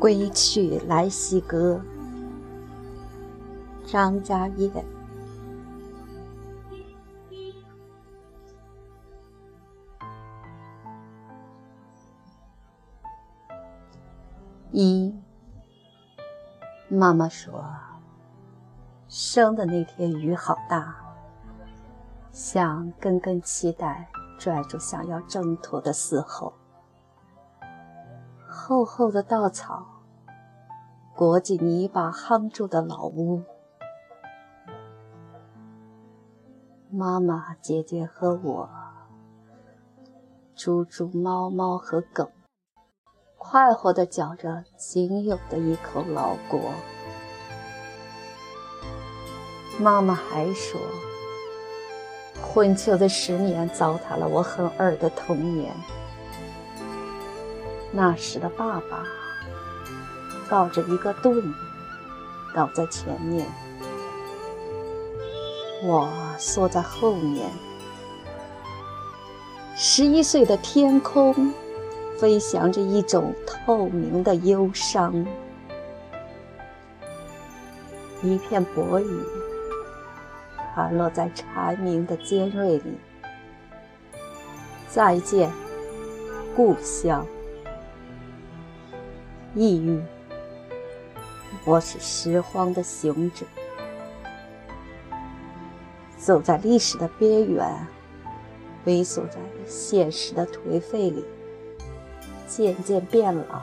归去来兮歌，张家燕。一，妈妈说，生的那天雨好大，像根根脐带拽住想要挣脱的嘶吼。厚厚的稻草裹紧泥巴夯住的老屋，妈妈、姐姐和我，猪猪、猫猫和狗。快活地嚼着仅有的一口老果。妈妈还说，混球的十年糟蹋了我很二的童年。那时的爸爸抱着一个盾，倒在前面，我缩在后面。十一岁的天空。飞翔着一种透明的忧伤，一片薄雨滑落在蝉鸣的尖锐里。再见，故乡。抑郁，我是拾荒的行者，走在历史的边缘，萎缩在现实的颓废里。渐渐变老。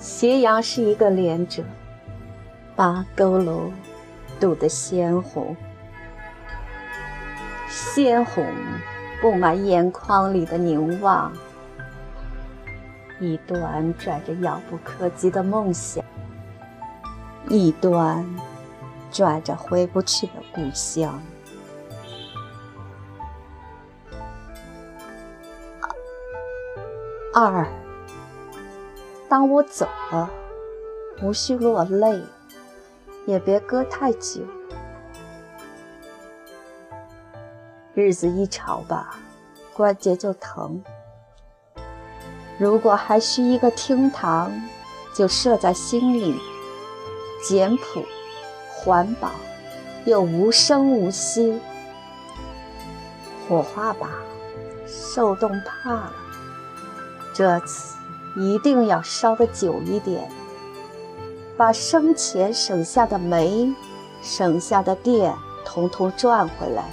斜阳是一个连者，把佝偻镀得鲜红，鲜红布满眼眶里的凝望。一端拽着遥不可及的梦想，一端拽着回不去的故乡。二，当我走了，无需落泪，也别搁太久。日子一长吧，关节就疼。如果还需一个厅堂，就设在心里，简朴、环保，又无声无息。火化吧，受冻怕了。这次一定要烧得久一点，把生前省下的煤、省下的电统统赚回来。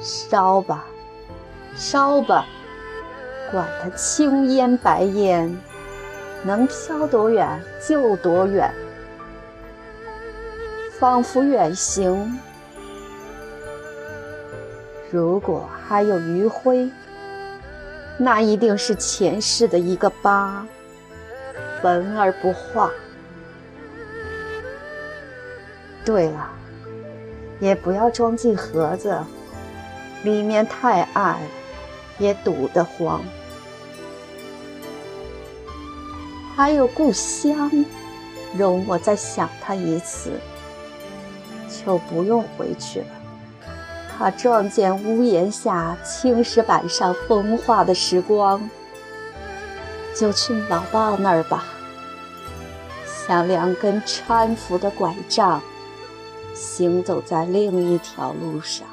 烧吧，烧吧，管它青烟白烟，能飘多远就多远。仿佛远行，如果还有余晖。那一定是前世的一个疤，纹而不化。对了，也不要装进盒子，里面太暗，也堵得慌。还有故乡，容我再想他一次，就不用回去了。他撞见屋檐下青石板上风化的时光，就去老爸那儿吧。像两根搀扶的拐杖，行走在另一条路上。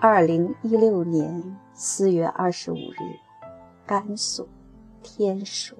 二零一六年四月二十五日，甘肃天水。